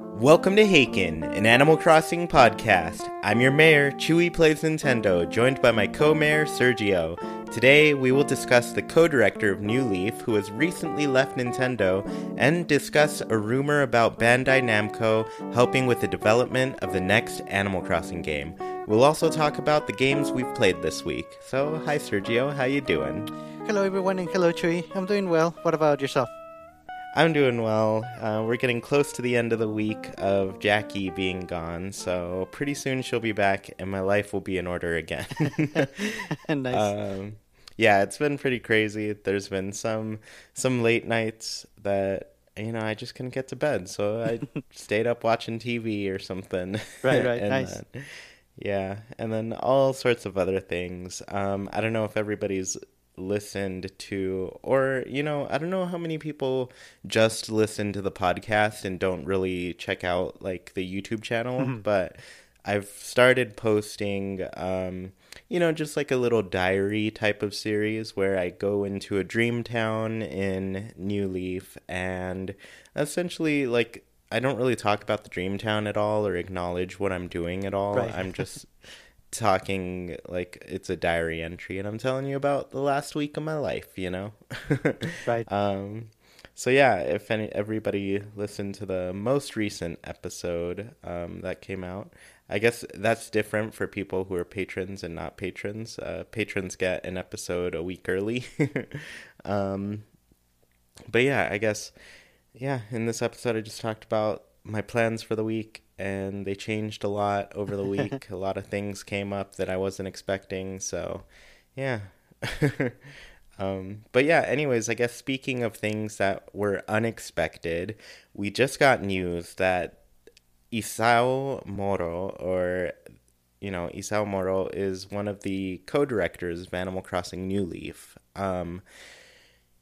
Welcome to Haken, an Animal Crossing podcast. I'm your mayor, Chewy Plays Nintendo, joined by my co mayor, Sergio. Today, we will discuss the co director of New Leaf, who has recently left Nintendo, and discuss a rumor about Bandai Namco helping with the development of the next Animal Crossing game. We'll also talk about the games we've played this week. So, hi Sergio, how you doing? Hello everyone and hello Chewy. I'm doing well. What about yourself? I'm doing well. Uh, we're getting close to the end of the week of Jackie being gone, so pretty soon she'll be back and my life will be in order again. nice. Um, yeah, it's been pretty crazy. There's been some some late nights that you know I just couldn't get to bed, so I stayed up watching TV or something. Right, right, nice. Then, yeah, and then all sorts of other things. Um, I don't know if everybody's listened to or you know i don't know how many people just listen to the podcast and don't really check out like the youtube channel Mm-hmm. but i've started posting um you know just like a little diary type of series where i go into a dream town in new leaf and essentially like i don't really talk about the dream town at all or acknowledge what i'm doing at all Right. i'm just talking like it's a diary entry and I'm telling you about the last week of my life, you know. Right. Um so yeah, if any everybody listened to the most recent episode um that came out, I guess that's different for people who are patrons and not patrons. Uh patrons get an episode a week early. um but yeah, I guess yeah, in this episode I just talked about my plans for the week and they changed a lot over the week. a lot of things came up that I wasn't expecting, so yeah. um but yeah, anyways, I guess speaking of things that were unexpected, we just got news that Isao Moro or you know, Isao Moro is one of the co-directors of Animal Crossing New Leaf. Um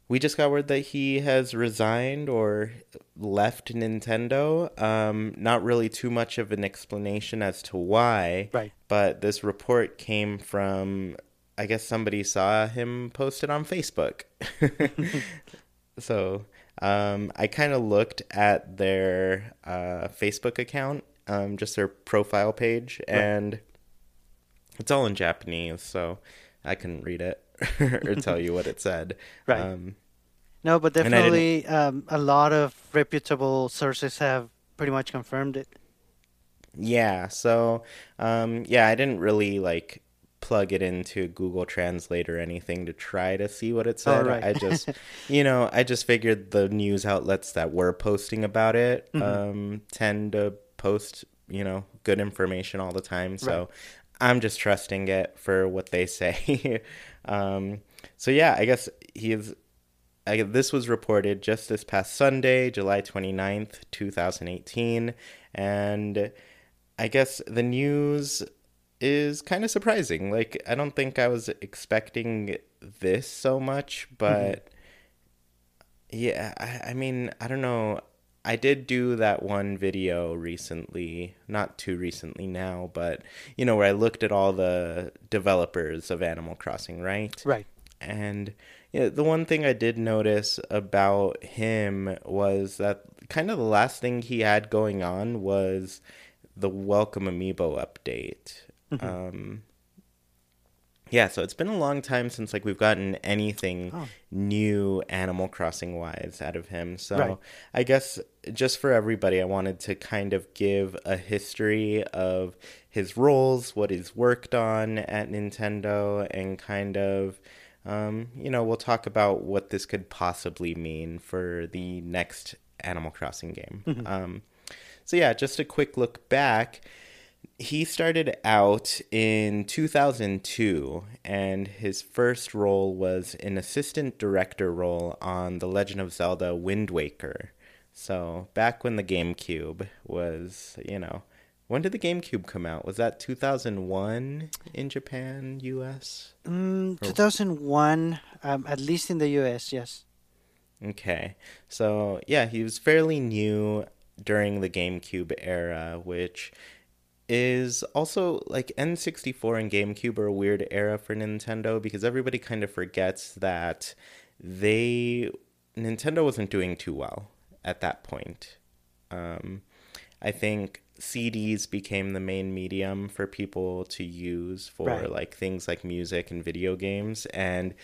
we just got word that he has resigned or left Nintendo. Um, not really too much of an explanation as to why. Right. But this report came from, I guess somebody saw him posted on Facebook. so um, I kind of looked at their uh, Facebook account, um, just their profile page, and it's all in Japanese, so I couldn't read it or tell you what it said. Right. Um, no, but and I didn't- definitely um, a lot of reputable sources have pretty much confirmed it. Yeah, so um yeah, I didn't really like plug it into Google Translate or anything to try to see what it said. right. I just you know, I just figured the news outlets that were posting about it um tend to post, you know, good information all the time. So Right. I'm just trusting it for what they say. um so yeah, I guess he is I, this was reported just this past Sunday, July 29th, 2018. And I guess the news is kind of surprising. Like, I don't think I was expecting this so much, but yeah, I, I mean, I don't know. I did do that one video recently, not too recently now, but you know, where I looked at all the developers of Animal Crossing, right? Right. And yeah, the one thing I did notice about him was that kind of the last thing he had going on was the Welcome Amiibo update. Um, yeah, so it's been a long time since like we've gotten anything Oh. new Animal Crossing wise out of him. So Right. I guess just for everybody, I wanted to kind of give a history of his roles, what he's worked on at Nintendo, and kind of, um, you know, we'll talk about what this could possibly mean for the next Animal Crossing game. Um, so yeah, just a quick look back. He started out in 2002, and his first role was an assistant director role on The Legend of Zelda Wind Waker. So back when the GameCube was, you know, when did the GameCube come out? Was that 2001 in Japan, US? Mm, 2001, um, at least in the US, yes. Okay. So, yeah, he was fairly new during the GameCube era, which is also like N64 and GameCube are a weird era for Nintendo because everybody kind of forgets that they Nintendo wasn't doing too well at that point. Um, I think CDs became the main medium for people to use for Right. like things like music and video games. And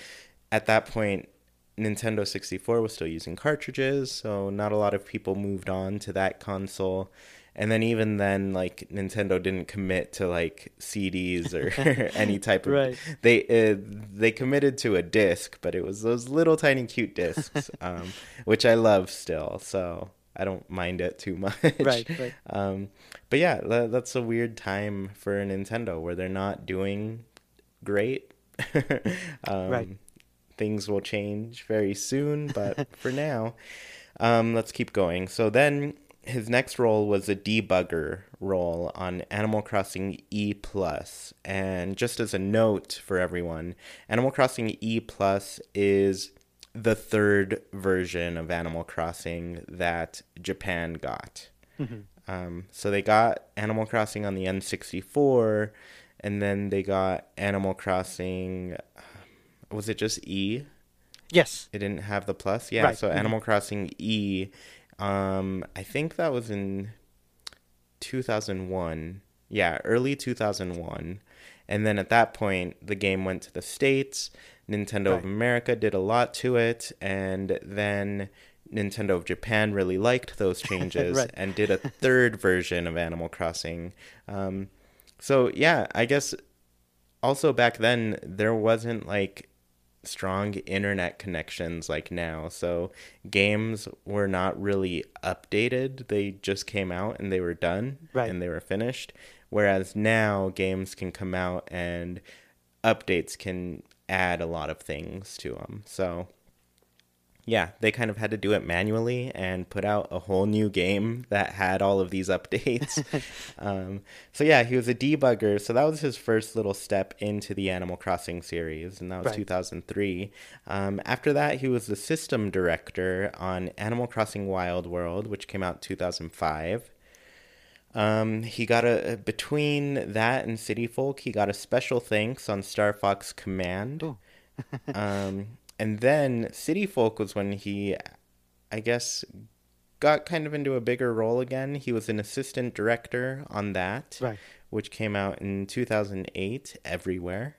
at that point, Nintendo 64 was still using cartridges, so not a lot of people moved on to that console. And then even then, like Nintendo didn't commit to like CDs or any type of. Right. They uh, they committed to a disc, but it was those little tiny cute discs, um, which I love still. So I don't mind it too much. Right, right. Um, but yeah, tha- that's a weird time for Nintendo where they're not doing great. um, Right. Things will change very soon, but for now, um, let's keep going. So then his next role was a debugger role on Animal Crossing E Plus. And just as a note for everyone, Animal Crossing E Plus is the third version of Animal Crossing that Japan got. Um, so they got Animal Crossing on the N64, and then they got Animal Crossing. Was it just E? Yes. It didn't have the plus. Yeah. Right. So Mhm. Animal Crossing E. Um, I think that was in 2001. Yeah, early 2001. And then at that point, the game went to the States. Nintendo of America did a lot to it. And then Nintendo of Japan really liked those changes Right. and did a third version of Animal Crossing. Um, so, yeah, I guess also back then, there wasn't like strong internet connections like now. So games were not really updated. They just came out and they were done Right. and they were finished. Whereas now games can come out and updates can add a lot of things to them. So yeah, they kind of had to do it manually and put out a whole new game that had all of these updates. um, so yeah, he was a debugger. So that was his first little step into the Animal Crossing series, and that was Right. 2003. Um, after that, he was the system director on Animal Crossing Wild World, which came out 2005. Um, he got a between that and City Folk, he got a special thanks on Star Fox Command. Um, and then City Folk was when he, I guess, got kind of into a bigger role again. He was an assistant director on that, Right. which came out in 2008 everywhere.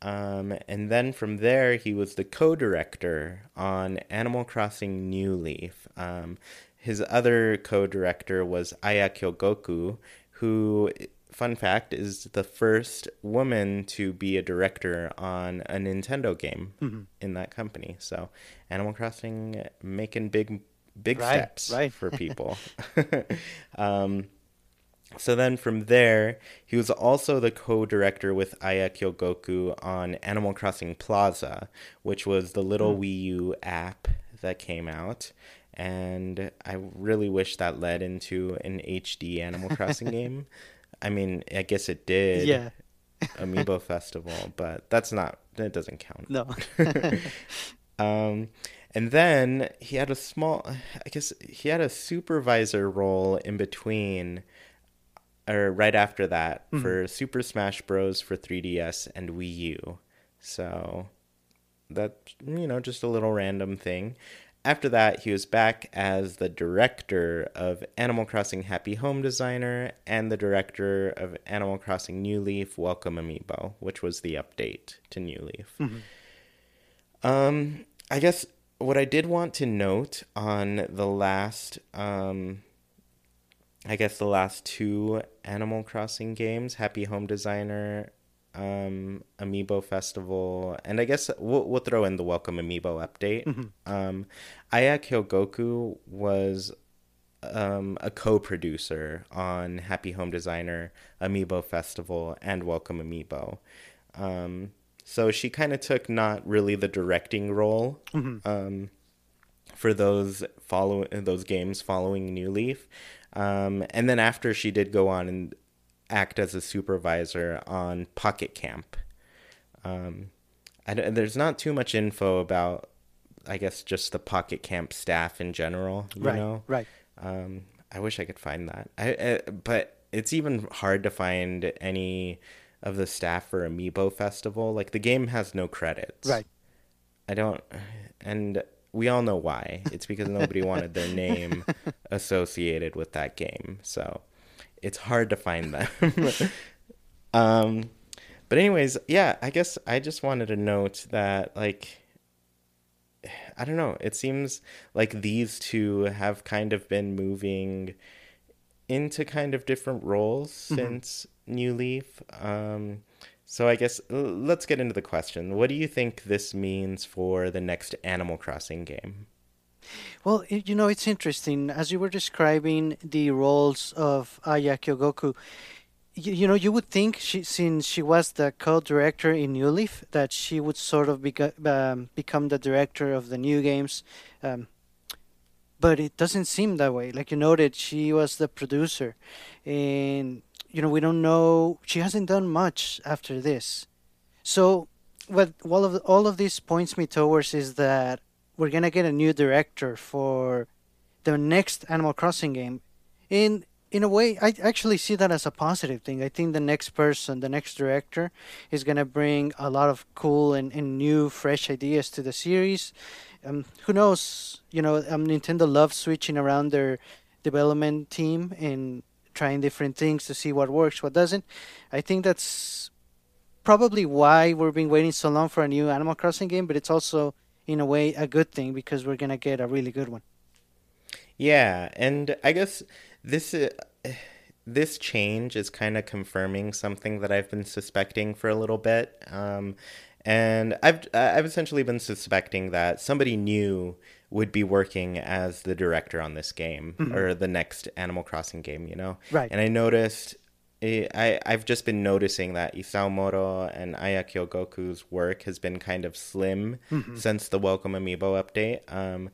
Um, and then from there, he was the co director on Animal Crossing New Leaf. Um, his other co director was Aya Kyogoku, who, fun fact, is the first woman to be a director on a Nintendo game in that company. So, Animal Crossing making big, big Right, steps right. for people. um, so then from there, he was also the co-director with Aya Kyogoku on Animal Crossing Plaza, which was the little Wii U app that came out. And I really wish that led into an HD Animal Crossing game. I mean, I guess it did. Yeah. Amiibo Festival, but that's not, that doesn't count. No. Um, and then he had a small, I guess he had a supervisor role in between, or right after that for Super Smash Bros. for 3DS and Wii U. So that, you know, just a little random thing. After that, he was back as the director of Animal Crossing Happy Home Designer and the director of Animal Crossing New Leaf Welcome Amiibo, which was the update to New Leaf. Um, I guess what I did want to note on the last, um, I guess the last two Animal Crossing games, Happy Home Designer, um, Amiibo Festival, and I guess we'll, we'll throw in the Welcome Amiibo update. Um, Aya Kyogoku was um, a co-producer on Happy Home Designer, Amiibo Festival, and Welcome Amiibo. Um, so she kind of took not really the directing role um, for those follow those games following New Leaf. Um, and then after she did go on and act as a supervisor on Pocket Camp. Um, I, there's not too much info about, I guess, just the Pocket Camp staff in general. You right, know, right. Um, I wish I could find that. I, I, but it's even hard to find any of the staff for Amiibo Festival. Like the game has no credits. Right. I don't, and we all know why. It's because nobody wanted their name associated with that game. So it's hard to find them. um, but anyways, yeah, I guess I just wanted to note that like I don't know, it seems like these two have kind of been moving into kind of different roles mm-hmm. since New Leaf. Um, so I guess let's get into the question. What do you think this means for the next Animal Crossing game? Well, you know, it's interesting. As you were describing the roles of Aya Kyogoku, you, you know, you would think she, since she was the co-director in New Leaf, that she would sort of beca- um, become the director of the new games. Um, but it doesn't seem that way. Like you noted, she was the producer, and you know we don't know. She hasn't done much after this. So, what all of all of this points me towards is that we're gonna get a new director for the next Animal Crossing game. In in a way, I actually see that as a positive thing. I think the next person, the next director, is gonna bring a lot of cool and, and new, fresh ideas to the series. Um, who knows? You know, um, Nintendo loves switching around their development team and trying different things to see what works, what doesn't. I think that's probably why we've been waiting so long for a new Animal Crossing game, but it's also in a way a good thing because we're gonna get a really good one. Yeah, and I guess this uh, this change is kind of confirming something that I've been suspecting for a little bit. Um, and I've I've essentially been suspecting that somebody new would be working as the director on this game mm-hmm. or the next Animal Crossing game, you know. Right. And I noticed I I've just been noticing that Isao Moro and Aya Kyogoku's work has been kind of slim mm-hmm. since the Welcome Amiibo update. Um,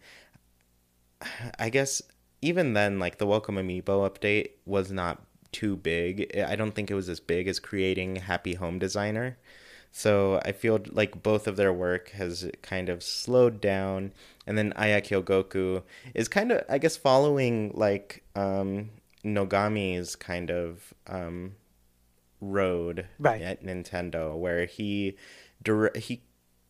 I guess even then, like the Welcome Amiibo update was not too big. I don't think it was as big as creating Happy Home Designer. So I feel like both of their work has kind of slowed down, and then Aya Kyogoku is kind of, I guess, following like um, Nogami's kind of um, road right. at Nintendo, where he dire- he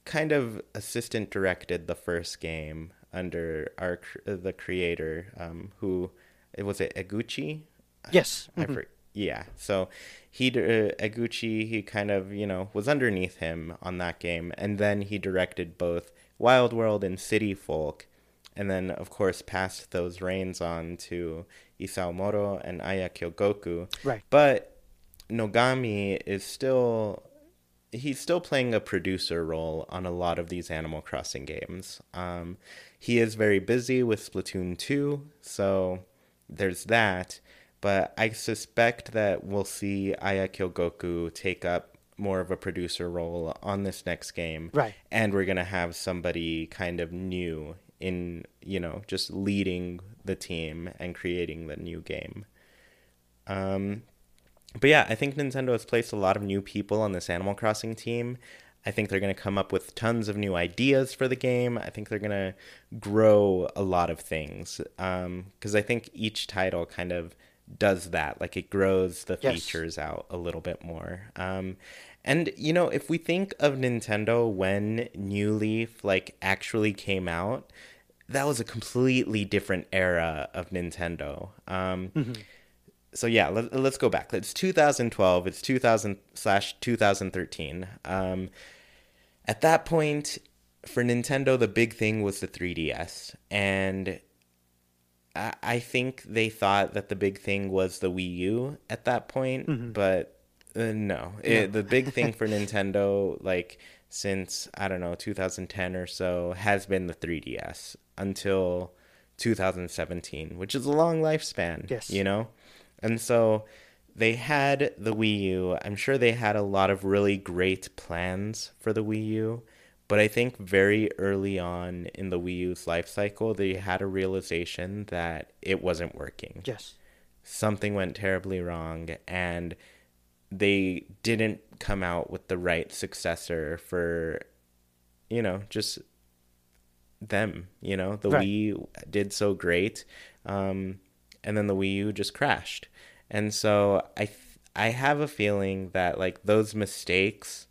kind of assistant directed the first game under our the creator, um, who it was it Eguchi? Yes. I, mm-hmm. yeah. So he uh, Eguchi he kind of you know was underneath him on that game, and then he directed both Wild World and City Folk and then of course passed those reins on to Isao Moro and Aya Kyogoku. Right. But Nogami is still he's still playing a producer role on a lot of these Animal Crossing games. Um, he is very busy with Splatoon 2, so there's that. But I suspect that we'll see Aya Kyogoku take up more of a producer role on this next game. Right. And we're going to have somebody kind of new in you know just leading the team and creating the new game. Um, but yeah, I think Nintendo has placed a lot of new people on this Animal Crossing team. I think they're going to come up with tons of new ideas for the game. I think they're going to grow a lot of things because um, I think each title kind of does that. Like it grows the yes. features out a little bit more. Um, and you know, if we think of Nintendo when New Leaf like actually came out, that was a completely different era of Nintendo. Um, mm-hmm. So yeah, let, us go back. It's 2012. It's 2000 slash 2013. Um, at that point, for Nintendo, the big thing was the 3DS, and I, I think they thought that the big thing was the Wii U at that point, mm-hmm. but uh, no, it, the big thing for Nintendo, like since I don't know 2010 or so, has been the 3DS until 2017, which is a long lifespan. Yes, you know, and so they had the Wii U. I'm sure they had a lot of really great plans for the Wii U, But I think very early on in the Wii U's life cycle, they had a realization that it wasn't working. Yes. Something went terribly wrong, and they didn't come out with the right successor for, you know, just them. You know, the Right. Wii did so great, um, and then the Wii U just crashed. And so I, th- I have a feeling that like those mistakes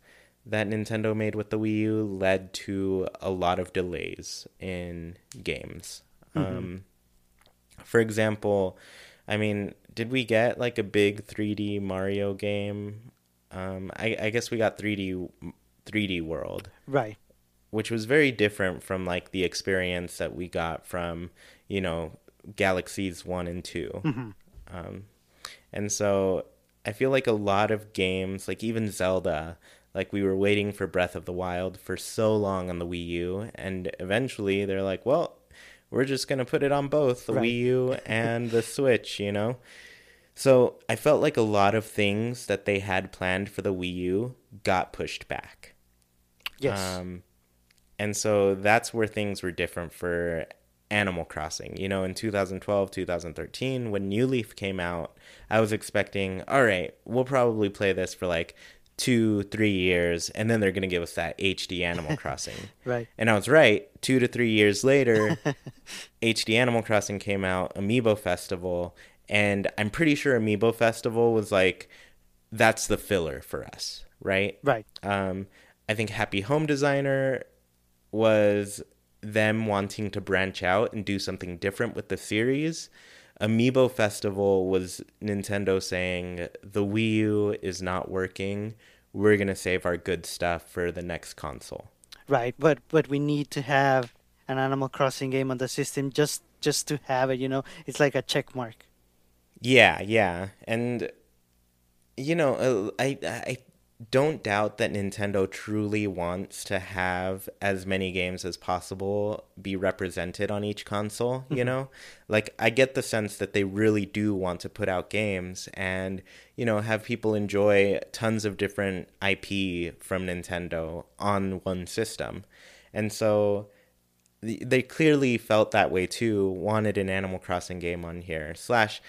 that Nintendo made with the Wii U led to a lot of delays in games. Um, for example, I mean, did we get like a big 3D Mario game? Um, I, I guess we got 3D 3D World, Right. Which was very different from like the experience that we got from you know Galaxies One and 2 Um, and so I feel like a lot of games, like even Zelda, like we were waiting for Breath of the Wild for so long on the Wii U, and eventually they're like, well, we're just gonna put it on both the Right. Wii U and the Switch, you know. So I felt like a lot of things that they had planned for the Wii U got pushed back. Yes. Um, and so that's where things were different for Animal Crossing. You know, in 2012, 2013, when New Leaf came out, I was expecting, all right, we'll probably play this for like two, three years, and then they're going to give us that HD Animal Crossing. right. And I was right. Two to three years later, HD Animal Crossing came out, Amiibo Festival, and I'm pretty sure Amiibo Festival was like, that's the filler for us, right? Right. Um, I think Happy Home Designer was them wanting to branch out and do something different with the series. Amiibo Festival was Nintendo saying the Wii U is not working. We're gonna save our good stuff for the next console. Right. But but we need to have an Animal Crossing game on the system just just to have it. You know, it's like a check mark. Yeah, yeah, and you know, uh, I I don't doubt that Nintendo truly wants to have as many games as possible be represented on each console, you mm-hmm. know? Like I get the sense that they really do want to put out games and, you know, have people enjoy tons of different IP from Nintendo on one system. And so they clearly felt that way too wanted an animal crossing game on here slash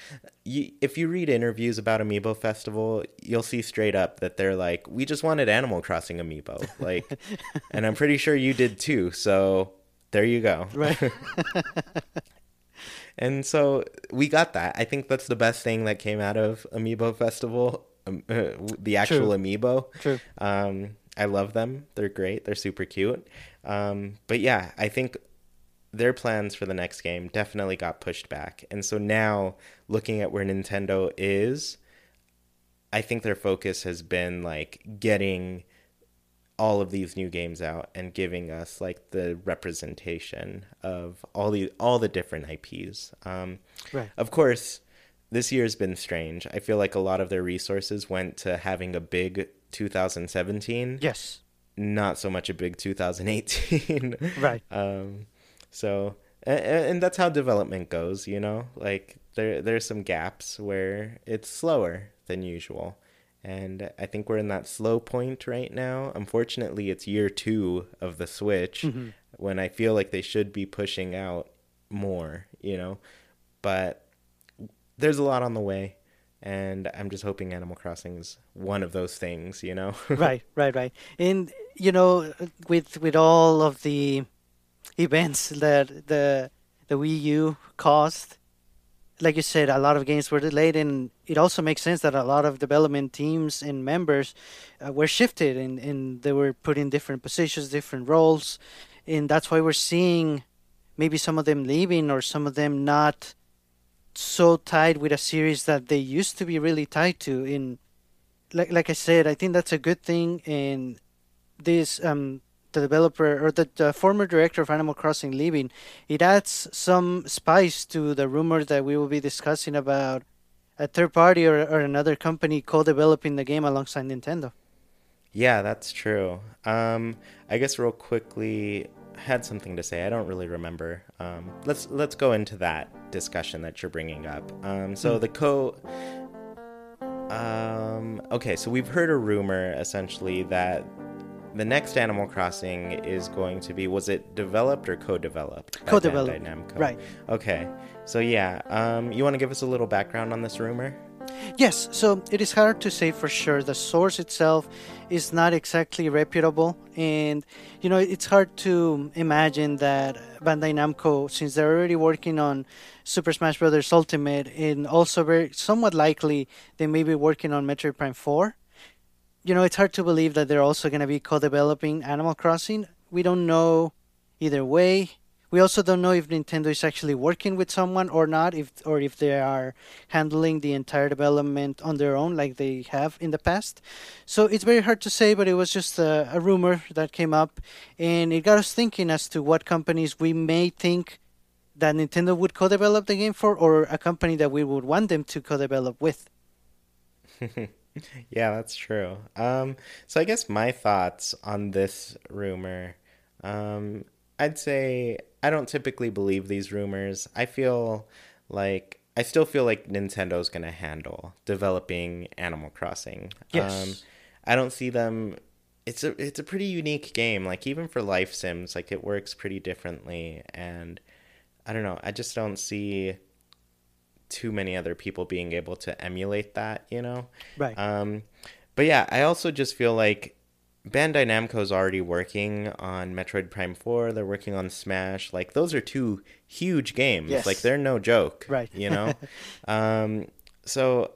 y- if you read interviews about amiibo festival you'll see straight up that they're like we just wanted animal crossing amiibo like and i'm pretty sure you did too so there you go Right. and so we got that i think that's the best thing that came out of amiibo festival um, uh, the actual True. amiibo True. um, I love them. They're great. They're super cute. Um, but yeah, I think their plans for the next game definitely got pushed back. And so now, looking at where Nintendo is, I think their focus has been like getting all of these new games out and giving us like the representation of all the all the different IPs. Um, Right. of course, this year's been strange. I feel like a lot of their resources went to having a big 2017, Yes. not so much a big 2018. Right. Um, so, and, and that's how development goes, you know. Like there, there's some gaps where it's slower than usual, and I think we're in that slow point right now. Unfortunately, it's year two of the Switch, when I feel like they should be pushing out more, you know. But there's a lot on the way, and I'm just hoping Animal Crossing is one of those things, you know. right, right, right. And you know, with with all of the events that the the Wii U caused, like you said, a lot of games were delayed, and it also makes sense that a lot of development teams and members uh, were shifted, and and they were put in different positions, different roles, and that's why we're seeing maybe some of them leaving or some of them not so tied with a series that they used to be really tied to in like like I said, I think that's a good thing. And this um the developer or the, the former director of Animal Crossing leaving, it adds some spice to the rumor that we will be discussing about a third party or, or another company co-developing the game alongside Nintendo. Yeah, that's true. Um, I guess real quickly, had something to say. I don't really remember. Um, let's let's go into that discussion that you're bringing up. Um, so the co. Um, okay, so we've heard a rumor essentially that the next Animal Crossing is going to be was it developed or co-developed? Co-developed, right. Okay. So yeah, um, you want to give us a little background on this rumor? Yes, so it is hard to say for sure. The source itself is not exactly reputable, and you know it's hard to imagine that Bandai Namco, since they're already working on Super Smash Bros. Ultimate, and also very somewhat likely they may be working on Metroid Prime Four. You know, it's hard to believe that they're also going to be co-developing Animal Crossing. We don't know either way. We also don't know if Nintendo is actually working with someone or not, if or if they are handling the entire development on their own, like they have in the past. So it's very hard to say, but it was just a, a rumor that came up, and it got us thinking as to what companies we may think that Nintendo would co-develop the game for, or a company that we would want them to co-develop with. yeah, that's true. Um, so I guess my thoughts on this rumor, um, I'd say I don't typically believe these rumors. I feel like I still feel like Nintendo's gonna handle developing Animal Crossing. Yes. Um, I don't see them. It's a it's a pretty unique game. Like even for life sims, like it works pretty differently, and I don't know. I just don't see too many other people being able to emulate that. You know. Right. Um, but yeah, I also just feel like Bandai Namco's already working on Metroid Prime 4. They're working on Smash. Like those are two huge games. Yes. Like they're no joke. Right. You know? um, so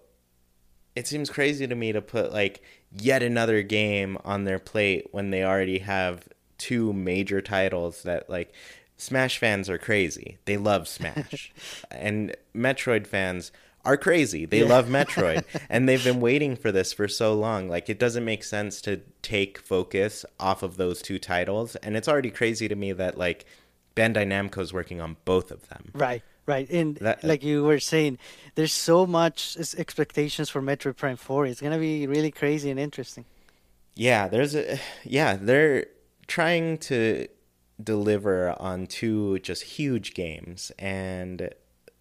it seems crazy to me to put like yet another game on their plate when they already have two major titles that like Smash fans are crazy. They love Smash. and Metroid fans are crazy. They love Metroid. and they've been waiting for this for so long. Like it doesn't make sense to take focus off of those two titles. And it's already crazy to me that like Bandai Namco's working on both of them. Right, right, and That- uh, like you were saying, there's so much expectations for Metroid Prime Four. It's gonna be really crazy and interesting. Yeah, there's a yeah, they're trying to deliver on two just huge games and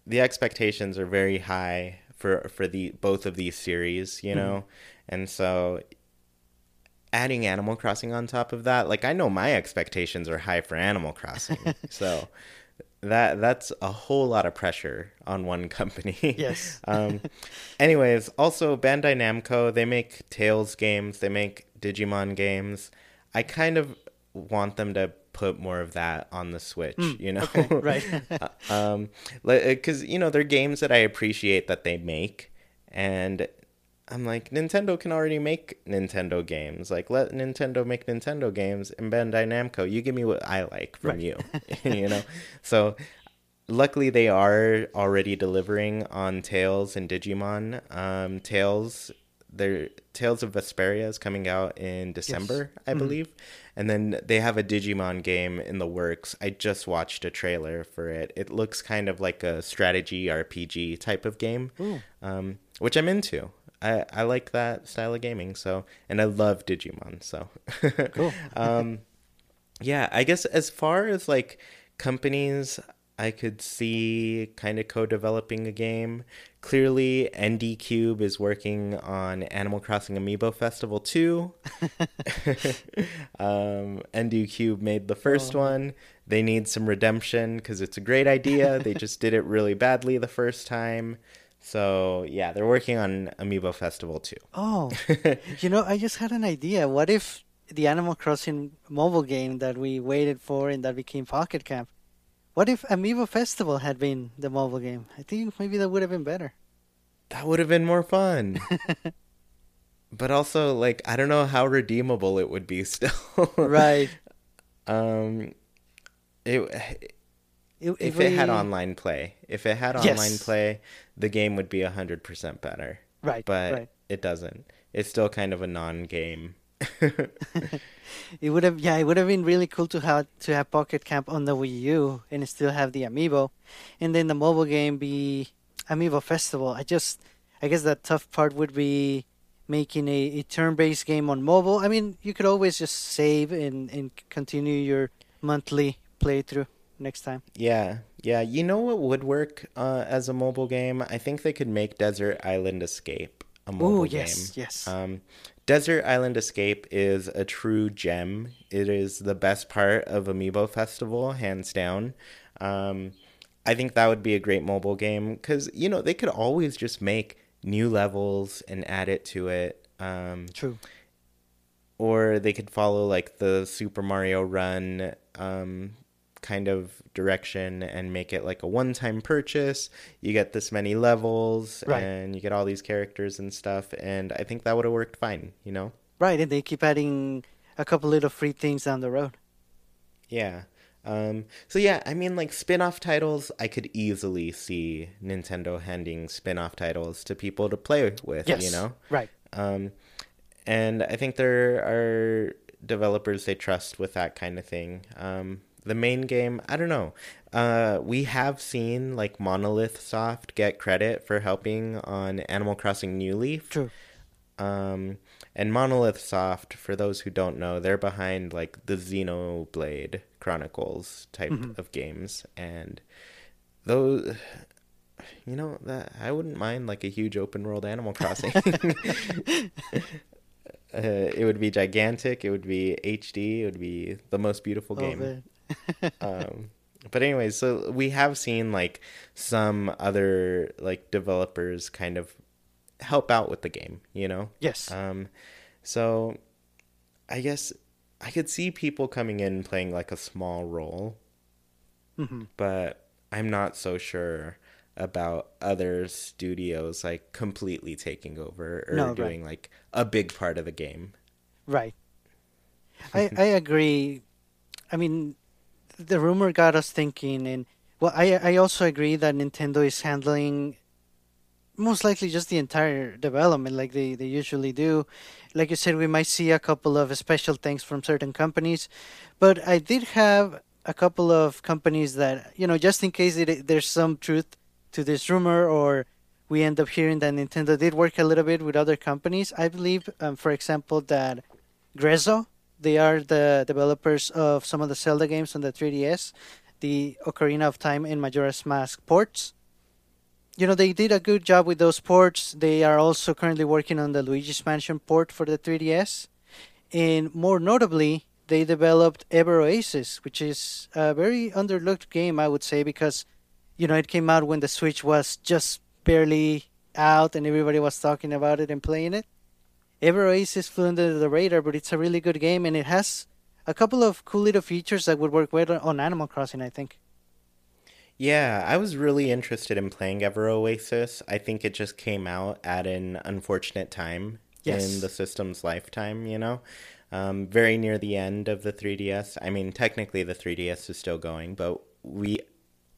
the expectations are very high for for the both of these series, you know. And so adding Animal Crossing on top of that, like I know my expectations are high for Animal Crossing. so that that's a whole lot of pressure on one company. Yes. um anyways, also Bandai Namco, they make Tales games, they make Digimon games. I kind of want them to put more of that on the Switch, you know. okay, right. um because you know they're games that i appreciate that they make and i'm like nintendo can already make nintendo games like let nintendo make nintendo games and bandai namco you give me what i like from Right. you you know so luckily they are already delivering on Tales and Digimon. Um, Tales, their Tales of Vesperia is coming out in December, I believe, and then they have a Digimon game in the works. I just watched a trailer for it. It looks kind of like a strategy RPG type of game, um, which I'm into. I, I like that style of gaming. So, and I love Digimon. So, Cool. um, yeah, I guess as far as like companies I could see kind of co-developing a game. Clearly, ND Cube is working on Animal Crossing Amiibo Festival 2. um, ND Cube made the first one. They need some redemption because it's a great idea. they just did it really badly the first time. So, yeah, they're working on Amiibo Festival 2. Oh, you know, I just had an idea. What if the Animal Crossing mobile game that we waited for and that became Pocket Camp? What if Amiibo Festival had been the mobile game? I think maybe that would have been better. That would have been more fun. but also, like, I don't know how redeemable it would be still. Right. Um, it If, if it had online play, if it had Yes. online play, the game would be hundred percent better. Right, But right. it doesn't. It's still kind of a non-game. It would have, yeah, it would have been really cool to have to have Pocket Camp on the Wii U and still have the Amiibo, and then the mobile game be Amiibo Festival. I just, I guess the tough part would be making a, a turn-based game on mobile. I mean, you could always just save and and continue your monthly playthrough next time. Yeah, yeah. You know what would work uh, as a mobile game? I think they could make Desert Island Escape a mobile Ooh, yes, game. yes. Um, Desert Island Escape is a true gem. It is the best part of Amiibo Festival, hands down. Um, I think that would be a great mobile game because you know they could always just make new levels and add it to it. Um, True. or they could follow like the Super Mario Run um, kind of direction and make it like a one-time purchase. You get this many levels Right. and you get all these characters and stuff, and I think that would have worked fine. You know? Right, and they keep adding a couple little free things down the road. Yeah. Um, so yeah, I mean, like spin-off titles, I could easily see Nintendo handing spin-off titles to people to play with. Yes. You know? Right. Um, and I think there are developers they trust with that kind of thing. Um, the main game, I don't know. Uh, we have seen like Monolith Soft get credit for helping on Animal Crossing New Leaf. True. Um, and Monolith Soft, for those who don't know, they're behind like the Xenoblade Chronicles type of games, and those, you know, that I wouldn't mind like a huge open world Animal Crossing. uh, it would be gigantic. It would be HD. It would be the most beautiful Love game. um but anyways so we have seen like some other like developers kind of help out with the game you know Yes. um so i guess i could see people coming in playing like a small role hmm but i'm not so sure about other studios like completely taking over or No, right. doing like a big part of the game Right. I I agree. I mean, the rumor got us thinking, and well, I I also agree that Nintendo is handling most likely just the entire development like they they usually do. Like you said, we might see a couple of special things from certain companies, but I did have a couple of companies that you know just in case it, there's some truth to this rumor or we end up hearing that Nintendo did work a little bit with other companies. I believe, um, for example, that Grezzo, they are the developers of some of the Zelda games on the 3DS, the Ocarina of Time and Majora's Mask ports. You know, they did a good job with those ports. They are also currently working on the Luigi's Mansion port for the 3DS. And more notably, they developed Ever Oasis, which is a very underlooked game, I would say, because, you know, it came out when the Switch was just barely out and everybody was talking about it and playing it. Ever Oasis flew under the radar, but it's a really good game and it has a couple of cool little features that would work well on Animal Crossing, I think. Yeah, I was really interested in playing Ever Oasis. I think it just came out at an unfortunate time Yes. in the system's lifetime, you know? Um, very near the end of the 3DS. I mean, technically the 3DS is still going, but we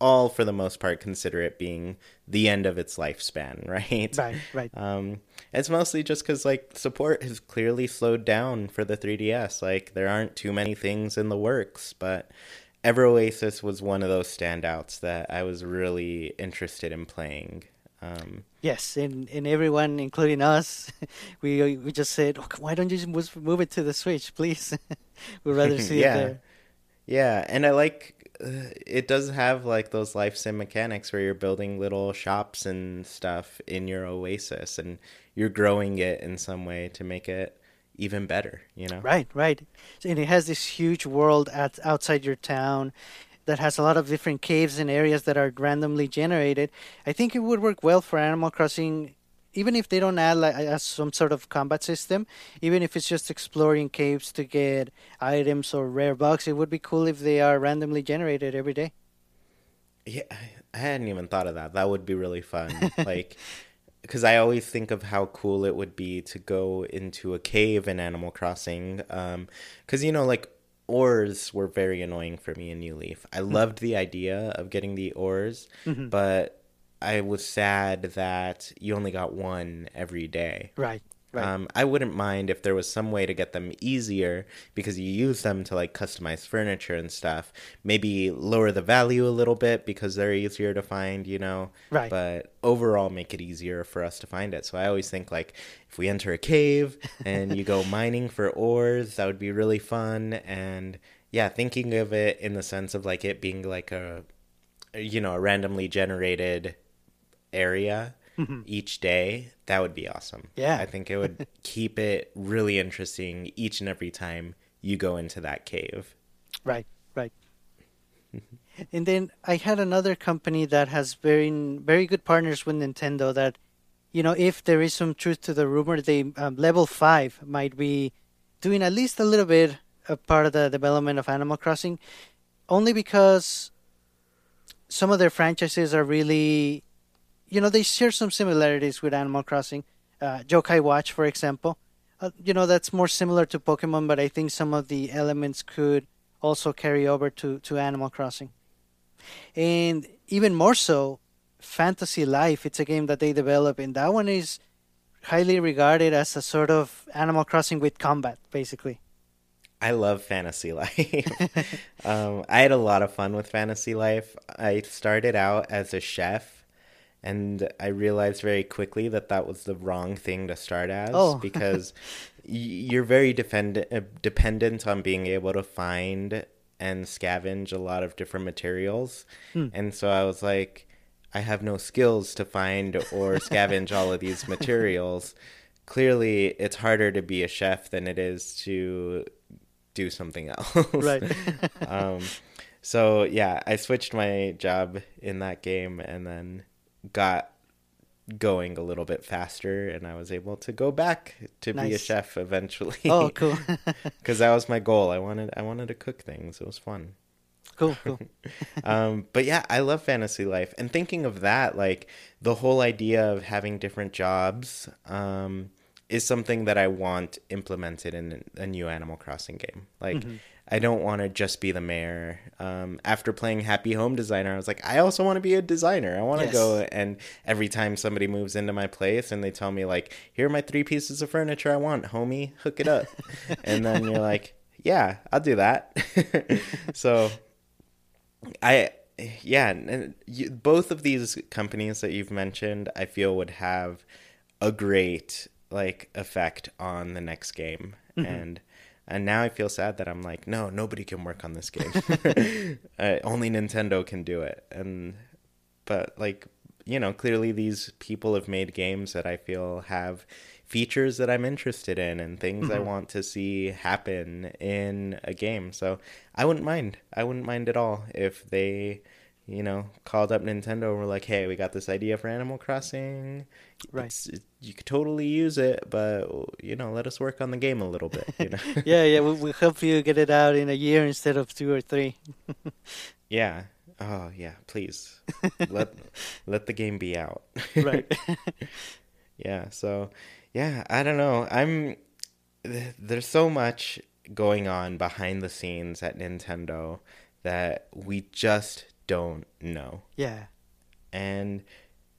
all, for the most part, consider it being the end of its lifespan, right? Right, right. Um, it's mostly just because like support has clearly slowed down for the 3DS. Like there aren't too many things in the works, but Ever Oasis was one of those standouts that I was really interested in playing. Um, Yes, and, and everyone, including us, we we just said, "Oh, why don't you just move- move it to the Switch, please? We'd rather see Yeah. it there. yeah, and I like Uh, it does have like those life sim mechanics where you're building little shops and stuff in your Oasis, and you're growing it in some way to make it even better. You know? Right, right. And it has this huge world at, outside your town that has a lot of different caves and areas that are randomly generated. I think it would work well for Animal Crossing, even if they don't add like a, some sort of combat system. Even if it's just exploring caves to get items or rare bugs, it would be cool if they are randomly generated every day. Yeah, I- I hadn't even thought of that. That would be really fun. like, because I always think of how cool it would be to go into a cave in Animal Crossing. Um, because, you know, like, ores were very annoying for me in New Leaf. I hmm. loved the idea of getting the ores, mm-hmm. but I was sad that you only got one every day. Right, right. Um, I wouldn't mind if there was some way to get them easier because you use them to like customize furniture and stuff. Maybe lower the value a little bit because they're easier to find, you know. Right. But overall, make it easier for us to find it. So I always think like if we enter a cave and you go mining for ores, that would be really fun. And yeah, thinking of it in the sense of like it being like a, you know, a randomly generated area each day, that would be awesome. Yeah. I think it would keep it really interesting each and every time you go into that cave. Right, right. and then I had another company that has very very good partners with Nintendo. That you know, if there is some truth to the rumor, they um, Level Five might be doing at least a little bit of part of the development of Animal Crossing, only because some of their franchises are really, you know, they share some similarities with Animal Crossing. Uh, Yokai Watch, for example, uh, you know, that's more similar to Pokemon, but I think some of the elements could also carry over to, to Animal Crossing. And even more so, Fantasy Life, it's a game that they develop, and that one is highly regarded as a sort of Animal Crossing with combat, basically. I love Fantasy Life. um, I had a lot of fun with Fantasy Life. I started out as a chef, and I realized very quickly that that was the wrong thing to start as Oh. because you're very dependent uh, dependent on being able to find and scavenge a lot of different materials. And so I was like, I have no skills to find or scavenge all of these materials. Clearly, it's harder to be a chef than it is to do something else. Right. um, so yeah, I switched my job in that game and then got going a little bit faster and I was able to go back to be a chef eventually. oh, cool. Cuz that was my goal. I wanted I wanted to cook things. It was fun. cool, cool. um, but yeah, I love fantasy life. And thinking of that, like the whole idea of having different jobs, um, is something that I want implemented in a new Animal Crossing game. Like, I don't want to just be the mayor. Um, after playing Happy Home Designer, I was like, I also want to be a designer. I want to Yes. go and every time somebody moves into my place and they tell me like, here are my three pieces of furniture I want, homie, hook it up. and then you're like, yeah, I'll do that. so I yeah, and you, both of these companies that you've mentioned, I feel would have a great like effect on the next game, and and now I feel sad that I'm like, no, nobody can work on this game. uh, only Nintendo can do it, and but like you know, clearly these people have made games that I feel have features that I'm interested in and things I want to see happen in a game. So I wouldn't mind. I wouldn't mind at all if they, you know, called up Nintendo and were like, "Hey, we got this idea for Animal Crossing. Right. It- you could totally use it, but you know, let us work on the game a little bit." You know. yeah, yeah. We, we help you get it out in a year instead of two or three. yeah. Oh yeah. Please let let the game be out. Right. yeah so yeah i don't know i'm there's so much going on behind the scenes at nintendo that we just don't know yeah. and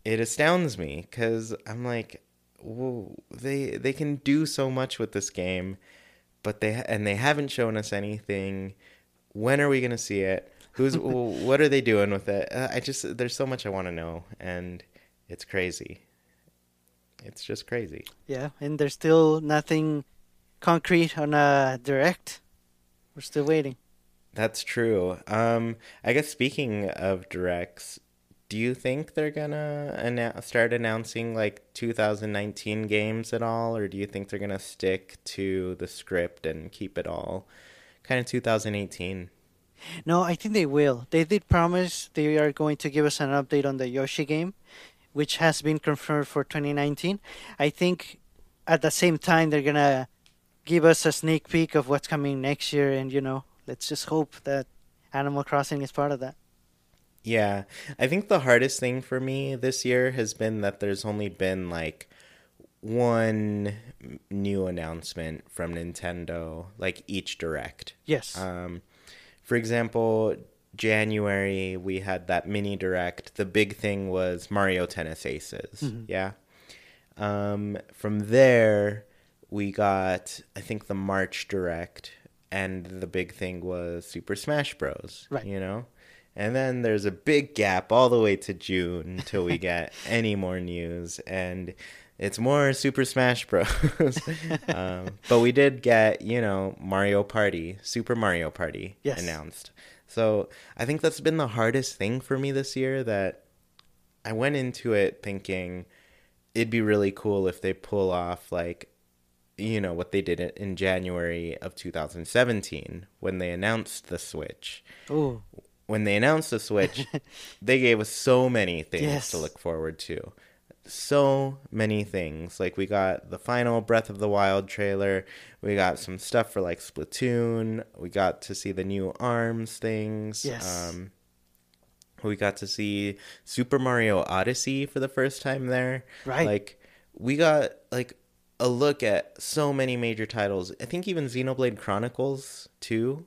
it astounds me because i'm like whoa, they they can do so much with this game but they and they haven't shown us anything when are we going to see it who's what are they doing with it uh, i just there's so much i want to know and it's crazy it's just crazy Yeah, and there's still nothing concrete on a direct. We're still waiting. That's true. Um, I guess speaking of directs, do you think they're gonna annou- start announcing like 2019 games at all, or do you think they're gonna stick to the script and keep it all kind of 2018? No, I think they will. They did promise they are going to give us an update on the Yoshi game, which has been confirmed for 2019. I think at the same time they're gonna give us a sneak peek of what's coming next year, and you know, let's just hope that Animal Crossing is part of that. Yeah, I think the hardest thing for me this year has been that there's only been like one new announcement from Nintendo, like each direct. Yes. Um, for example, January we had that mini direct. The big thing was Mario Tennis Aces. Yeah. Um, from there, we got I think the March direct, and the big thing was Super Smash Bros. Right. You know. And then there's a big gap all the way to June until we get any more news, and it's more Super Smash Bros. um, but we did get, you know, Mario Party, Super Mario Party Yes. announced. So I think that's been the hardest thing for me this year that I went into it thinking it'd be really cool if they pull off like you know what they did in January of 2017 when they announced the Switch. Oh, When they announced the Switch, they gave us so many things Yes. to look forward to. So many things. Like we got the final Breath of the Wild trailer. We got some stuff for like Splatoon. We got to see the new Arms things. Yes. Um, we got to see Super Mario Odyssey for the first time there. Right. Like we got like a look at so many major titles. I think even Xenoblade Chronicles 2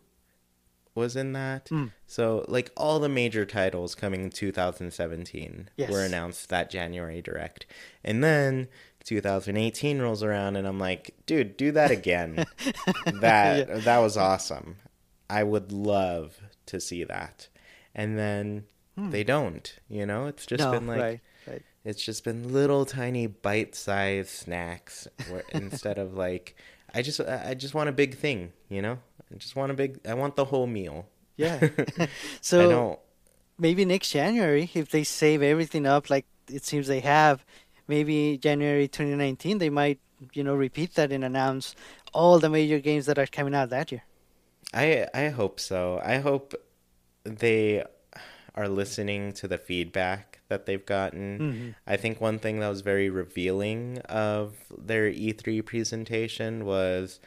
was in that. Hmm. So like all the major titles coming in 2017 Yes. were announced that January direct. And then 2018 rolls around and I'm like, dude, do that again. that that was awesome. I would love to see that. And then they don't, you know? It's just Hmm. no, been like right. It's just been little tiny bite-sized snacks where, instead of like I just I just want a big thing, you know? I just want a big I want the whole meal. Yeah. I so maybe next January, if they save everything up like it seems they have, maybe January 2019, they might, you know, repeat that and announce all the major games that are coming out that year. I I hope so. I hope they are listening to the feedback that they've gotten. Mhm. I think one thing that was very revealing of their E3 presentation was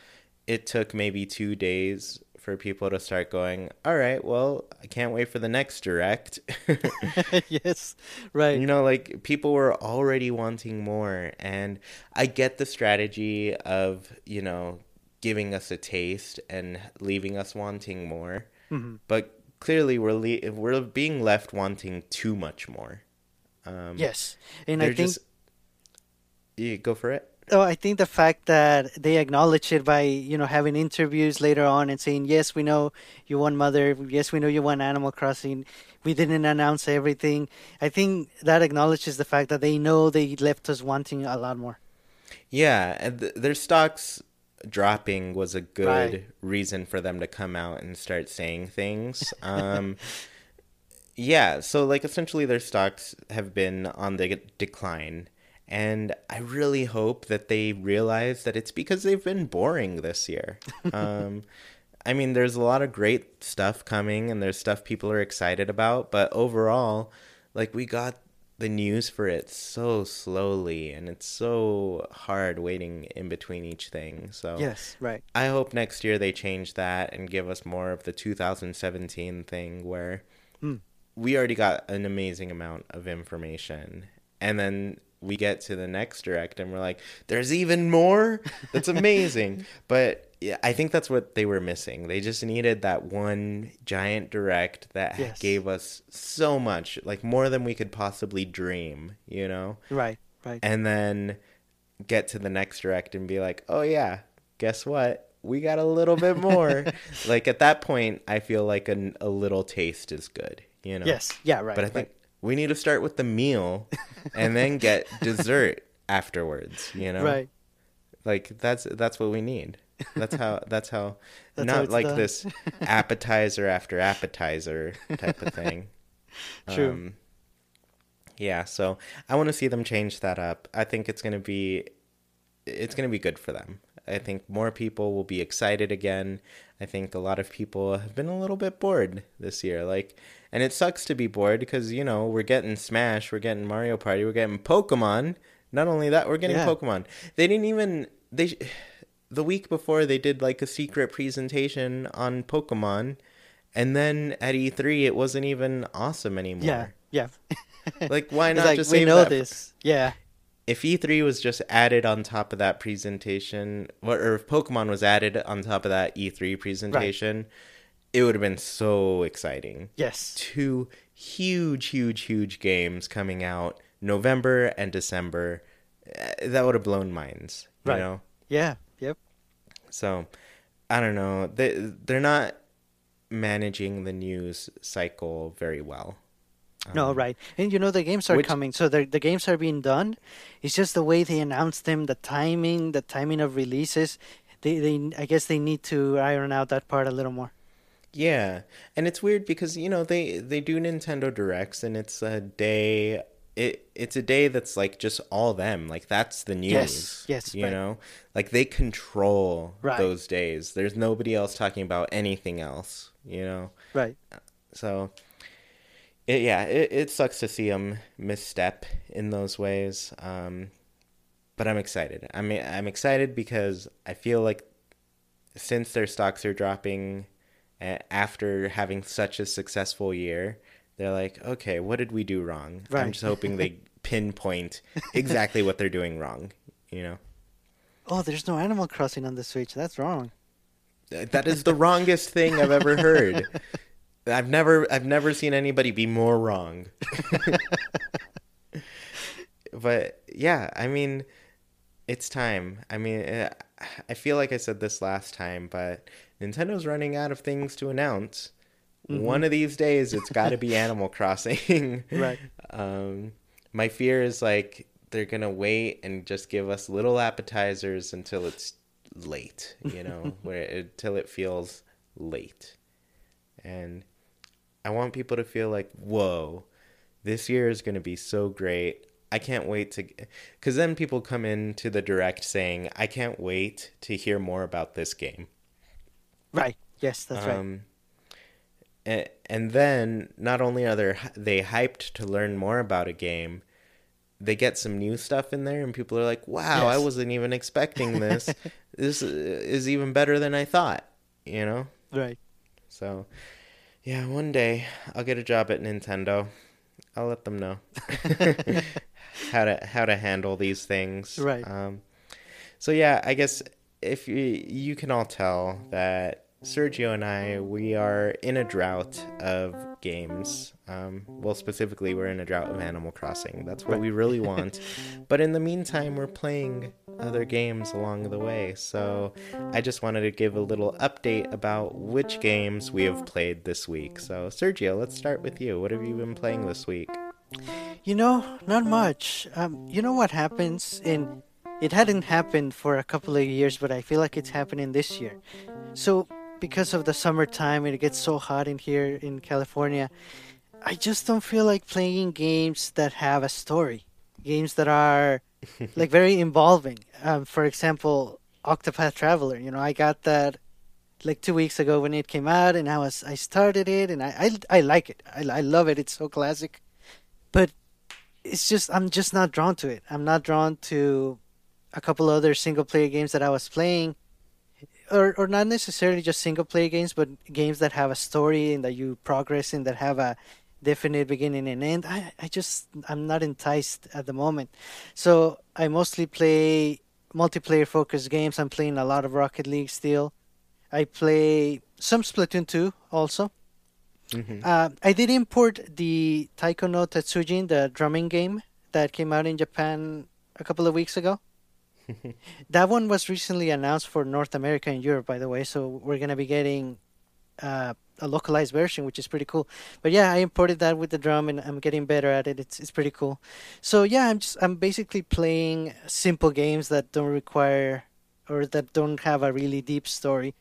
it took maybe 2 days for people to start going, "All right, well, I can't wait for the next direct." yes, right. you know, like people were already wanting more and I get the strategy of, you know, giving us a taste and leaving us wanting more. Mhm. But clearly we're le- we're being left wanting too much more. Um Yes, and I think just you go for it. Oh, I think the fact that they acknowledge it by you know having interviews later on and saying yes, we know you want Mother, yes, we know you want Animal Crossing. We didn't announce everything. I think that acknowledges the fact that they know they left us wanting a lot more. Yeah, and th- their stocks dropping was a good Right. reason for them to come out and start saying things. Um, yeah, so like essentially their stocks have been on the decline. And I really hope that they realize that it's because they've been boring this year. Um, I mean, there's a lot of great stuff coming and there's stuff people are excited about, but overall, like we got the news for it so slowly and it's so hard waiting in between each thing. So Yes, right. I hope next year they change that and give us more of the 2017 thing where Hmm. We already got an amazing amount of information and then we get to the next direct and we're like there's even more that's amazing but yeah, I think that's what they were missing. They just needed that one giant direct that Yes. gave us so much, like more than we could possibly dream, you know? Right, right. and then get to the next direct and be like, "Oh yeah, guess what? We got a little bit more." like at that point, I feel like a, a little taste is good, you know. Yes, yeah, right. But I right. think we need to start with the meal and then get dessert afterwards, you know. right. Like that's that's what we need. That's how that's how That's not it's like done. this appetizer after appetizer type of thing. True. Um, yeah, so I want to see them change that up. I think it's going to be it's going to be good for them. I think more people will be excited again. I think a lot of people have been a little bit bored this year. Like and it sucks to be bored because, you know, we're getting Smash, we're getting Mario Party, we're getting Pokemon. Not only that, we're getting Yeah. Pokemon. They didn't even they the week before they did like a secret presentation on Pokemon and then at E3 it wasn't even awesome anymore. Yeah, yeah. Like why not like just we know for- this. Yeah, if E3 was just added on top of that presentation, or or if Pokemon was added on top of that E3 presentation, it would have been so exciting. yes. Two huge, huge, huge games coming out November and December. Eh, That would have blown minds, you Right. know. Yeah, yep. So, I don't know. They they're not managing the news cycle very well. No, Um, right. And you know the games are which- coming, so the the games are being done. It's just the way they announce them, the timing, the timing of releases. They they I guess they need to iron out that part a little more. Yeah, and it's weird because you know they they do Nintendo Directs and it's a day it it's a day that's like just all them. Like that's the news. Yes, yes, You right. know, like they control Right. those days. There's nobody else talking about anything else. You know, Right. so it, yeah, it, it sucks to see them misstep in those ways. Um, but I'm excited. I mean, I'm excited because I feel like since their stocks are dropping after having such a successful year, they're like, okay, what did we do wrong? I'm just hoping they pinpoint exactly what they're doing wrong. You know, Oh, there's no Animal Crossing on the Switch. That's wrong. That is the wrongest thing I've ever heard. I've never, I've never seen anybody be more wrong. but yeah, I mean, it's time. I mean, eh, I feel like I said this last time, but Nintendo's running out of things to announce. One of these days, it's got to be Animal Crossing. Right. Um, my fear is like they're gonna wait and just give us little appetizers until it's late, you know, where until it feels late, and I want people to feel like, whoa, this year is gonna be so great. I can't wait to, because then people come into the direct saying, I can't wait to hear more about this game. Right. Yes, that's right. Um, and, and then not only are they they hyped to learn more about a game, they get some new stuff in there, and people are like, "Wow, I wasn't even expecting this. this is even better than I thought." You know. Right. So, yeah, one day I'll get a job at Nintendo. I'll let them know how to how to handle these things. Right. Um, so yeah, I guess if you you can all tell that Sergio and I we are in a drought of games. Um, well, specifically, we're in a drought of Animal Crossing. That's what we really want. but in the meantime, we're playing other games along the way. So I just wanted to give a little update about which games we have played this week. So Sergio, let's start with you. What have you been playing this week? You know, not much. Um, you know what happens in it hadn't happened for a couple of years, but I feel like it's happening this year. So because of the summertime and it gets so hot in here in California, I just don't feel like playing games that have a story. Games that are like very involving. Um, for example, Octopath Traveler. You know, I got that like two weeks ago when it came out, and I was I started it, and I I, I like it. I, I love it. It's so classic, but it's just I'm just not drawn to it. I'm not drawn to a couple other single player games that I was playing, or or not necessarily just single player games, but games that have a story and that you progress in that have a definite beginning and end. I I just I'm not enticed at the moment, so I mostly play multiplayer focused games. I'm playing a lot of Rocket League still. I play some Splatoon 2 also. Mhm. Uh, I did import the Taiko no Tatsujin, the drumming game that came out in Japan a couple of weeks ago. that one was recently announced for North America and Europe, by the way. So we're gonna be getting uh, a localized version, which is pretty cool. But yeah, I imported that with the drum, and I'm getting better at it. It's it's pretty cool. So yeah, I'm just I'm basically playing simple games that don't require or that don't have a really deep story.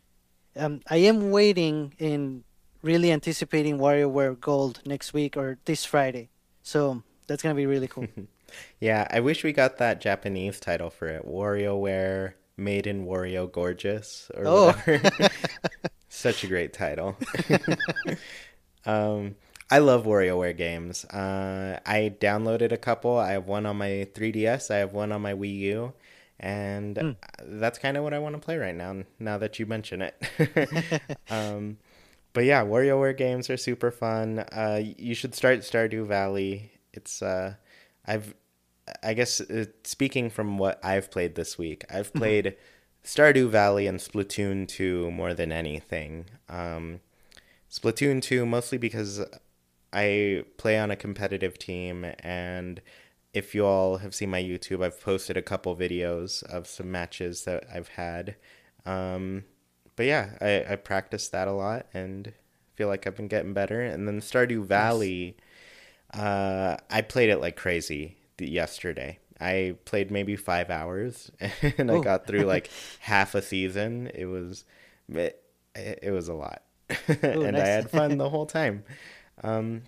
Um, I am waiting in really anticipating WarioWare Gold next week or this Friday. So that's gonna be really cool. Yeah, I wish we got that Japanese title for it. WarioWare Made in Wario Gorgeous or Oh. whatever. Such a great title. um, I love WarioWare games. Uh, I downloaded a couple. I have one on my 3DS. I have one on my Wii U. And that's kind of what I want to play right now, now that you mention it. um, but yeah, WarioWare games are super fun. Uh, you should start Stardew Valley. It's uh, I've, I guess uh, speaking from what I've played this week, I've played Stardew Valley and Splatoon 2 more than anything. Um, Splatoon 2 mostly because I play on a competitive team, and if you all have seen my YouTube, I've posted a couple videos of some matches that I've had. Um, but yeah, I, I practiced that a lot and feel like I've been getting better. And then Stardew Valley, uh, I played it like crazy yesterday. I played maybe five hours and I Oh. got through like half a season. It was, it, it was a lot, and I had fun the whole time. Um,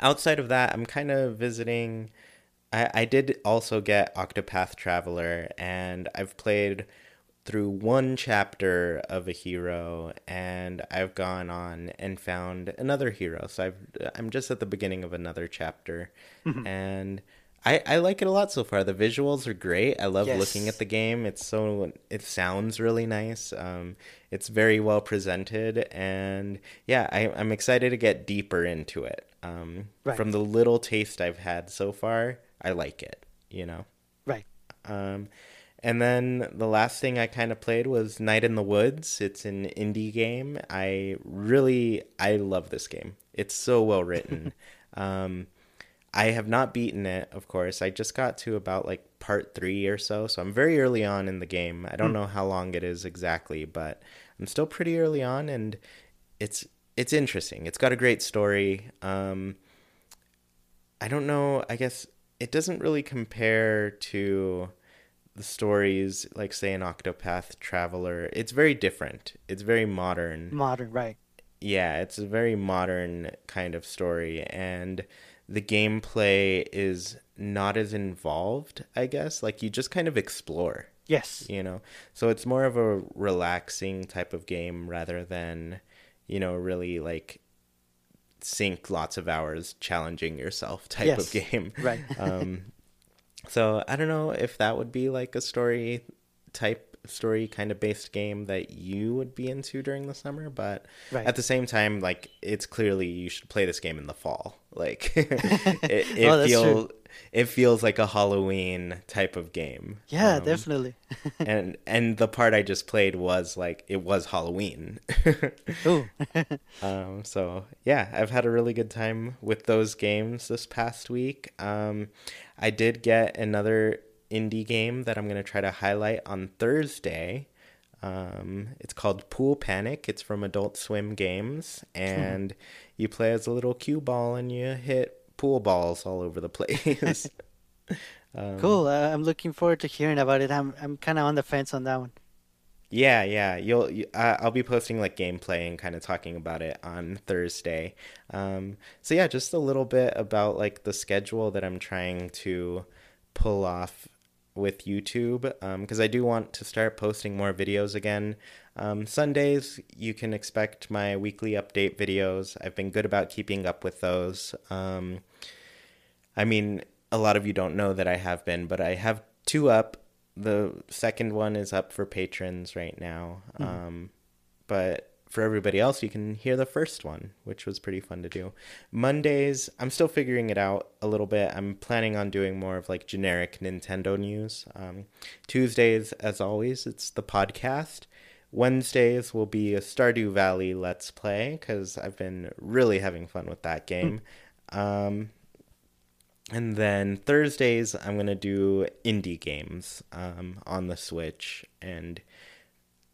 outside of that, I'm kind of visiting. I, I did also get Octopath Traveler, and I've played through one chapter of a hero, and I've gone on and found another hero. So I've I'm just at the beginning of another chapter, and I I like it a lot so far. The visuals are great. I love Yes. looking at the game. It's so it sounds really nice. Um, it's very well presented, and yeah, I, I'm excited to get deeper into it. Um, Right. From the little taste I've had so far, I like it. You know. Right. Um, and then the last thing I kind of played was Night in the Woods. It's an indie game. I really I love this game. It's so well written. um, I have not beaten it, of course. I just got to about like part three or so, so I'm very early on in the game. I don't know how long it is exactly, but I'm still pretty early on, and it's it's interesting. It's got a great story. Um, I don't know. I guess it doesn't really compare to the stories like say an Octopath Traveler. It's very different. It's very modern. Modern, right? Yeah, it's a very modern kind of story and the gameplay is not as involved, I guess. Like you just kind of explore, Yes. you know. So it's more of a relaxing type of game rather than, you know, really like sink lots of hours challenging yourself type Yes, of game. right. um so I don't know if that would be like a story type story kind of based game that you would be into during the summer, but Right. at the same time, like it's clearly you should play this game in the fall. Like it, it Oh, feels it feels like a Halloween type of game. Yeah, Um, definitely. and and the part I just played was like it was Halloween. Ooh. Um, so yeah, I've had a really good time with those games this past week. Um, I did get another indie game that I'm gonna try to highlight on Thursday. Um, it's called Pool Panic. It's from Adult Swim Games, and you play as a little cue ball and you hit pool balls all over the place. Um, cool. Uh, I'm looking forward to hearing about it. I'm I'm kind of on the fence on that one. Yeah, yeah. You'll. You, I I'll be posting like gameplay and kind of talking about it on Thursday. Um, so yeah, just a little bit about like the schedule that I'm trying to pull off with YouTube because I do want to start posting more videos again. Um, Sundays, you can expect my weekly update videos. I've been good about keeping up with those. Um, I mean, a lot of you don't know that I have been, but I have two up. The second one is up for patrons right now. Um, but for everybody else, you can hear the first one, which was pretty fun to do. Mondays, I'm still figuring it out a little bit. I'm planning on doing more of like generic Nintendo news. Um, Tuesdays, as always, it's the podcast. Wednesdays will be a Stardew Valley Let's Play because I've been really having fun with that game. Um, and then Thursdays, I'm going to do indie games um, on the Switch. And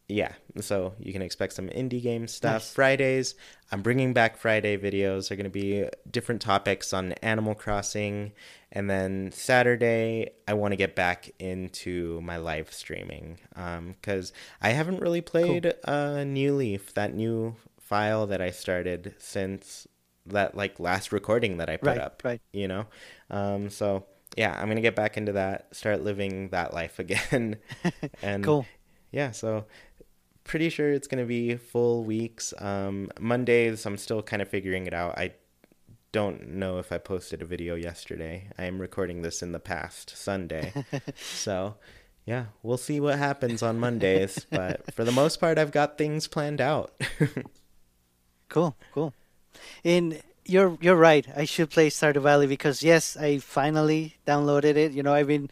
yeah, so you can expect some indie game stuff. Nice. Fridays, I'm bringing back Friday videos. They're going to be different topics on Animal Crossing. And then Saturday, I want to get back into my live streaming because I haven't really played uh, New Leaf, that new file that I started since that like last recording that I put Right, up right. you know? Um so yeah i'm gonna get back into that start living that life again. And Cool. yeah so pretty sure it's gonna be full weeks. Um mondays i'm still kind of figuring it out. I don't know if i posted a video yesterday. I am recording this in the past sunday. So yeah we'll see what happens on mondays but for the most part i've got things planned out. Cool, cool. And you're you're right. I should play Stardew Valley because yes, I finally downloaded it. You know, I've been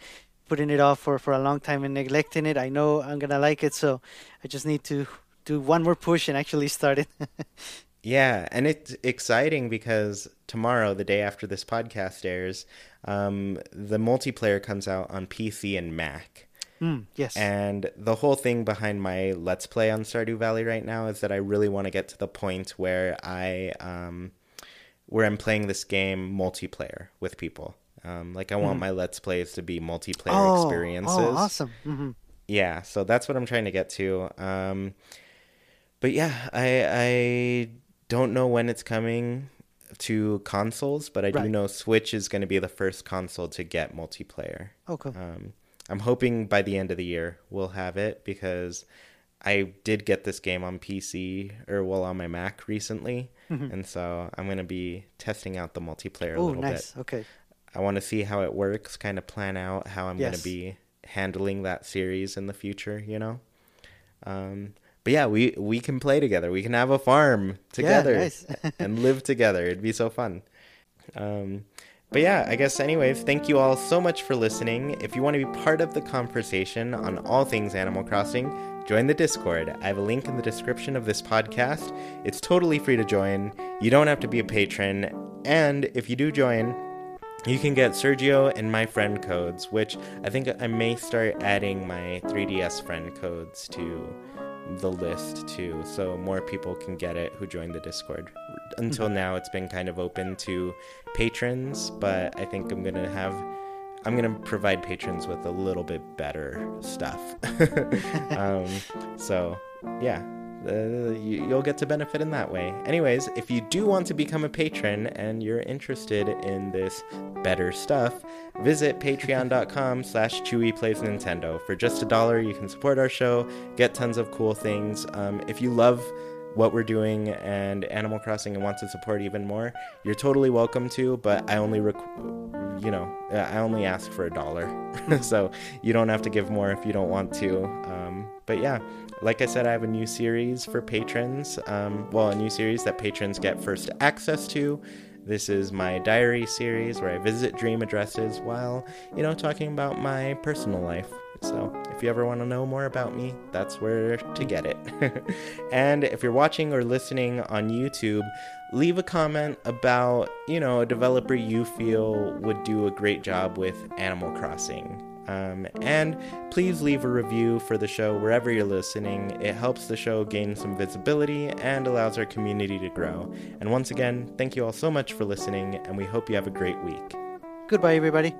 putting it off for, for a long time and neglecting it. I know I'm gonna like it, so I just need to do one more push and actually start it. Yeah, and it's exciting because tomorrow, the day after this podcast airs, um, the multiplayer comes out on PC and Mac. Mm, yes. And the whole thing behind my Let's Play on Stardew Valley right now is that I really want to get to the point where I, um, where I'm playing this game multiplayer with people. Um, like I want my Let's Plays to be multiplayer oh, experiences. oh, awesome. hmm Yeah, so that's what I'm trying to get to. Um, but yeah, I I don't know when it's coming to consoles, but I do know Switch is going to be the first console to get multiplayer. Okay. Um, I'm hoping by the end of the year we'll have it because I did get this game on PC or well on my Mac recently, and so I'm going to be testing out the multiplayer a Oh, little nice. bit. Okay. I want to see how it works, kind of plan out how I'm gonna be handling that series in the future, you know. Um, but yeah, we we can play together. We can have a farm together nice. and live together. It'd be so fun. Um, but yeah, I guess, anyways, thank you all so much for listening. If you want to be part of the conversation on all things Animal Crossing, join the Discord. I have a link in the description of this podcast. It's totally free to join. You don't have to be a patron. And if you do join, you can get Sergio and my friend codes, which I think I may start adding my 3DS friend codes to the list too, so more people can get it who join the Discord. Until now, it's been kind of open to patrons, but I think I'm gonna have. I'm gonna provide patrons with a little bit better stuff. um, so, yeah, uh, you, you'll get to benefit in that way. Anyways, if you do want to become a patron and you're interested in this better stuff, visit patreon.com slash Chewy Plays Nintendo. For just a dollar, you can support our show, get tons of cool things. Um, if you love what we're doing and Animal Crossing and want to support even more, you're totally welcome to, but I only rec- you know, I only ask for a dollar. so you don't have to give more if you don't want to. Um, but yeah, like I said, I have a new series for patrons. Um, well, a new series that patrons get first access to. This is my diary series where I visit dream addresses while, you know, talking about my personal life. So, if you ever want to know more about me, that's where to get it. and if you're watching or listening on YouTube, leave a comment about, you know, a developer you feel would do a great job with Animal Crossing. Um, and please leave a review for the show wherever you're listening. It helps the show gain some visibility and allows our community to grow. And once again, thank you all so much for listening, and we hope you have a great week. Goodbye, everybody.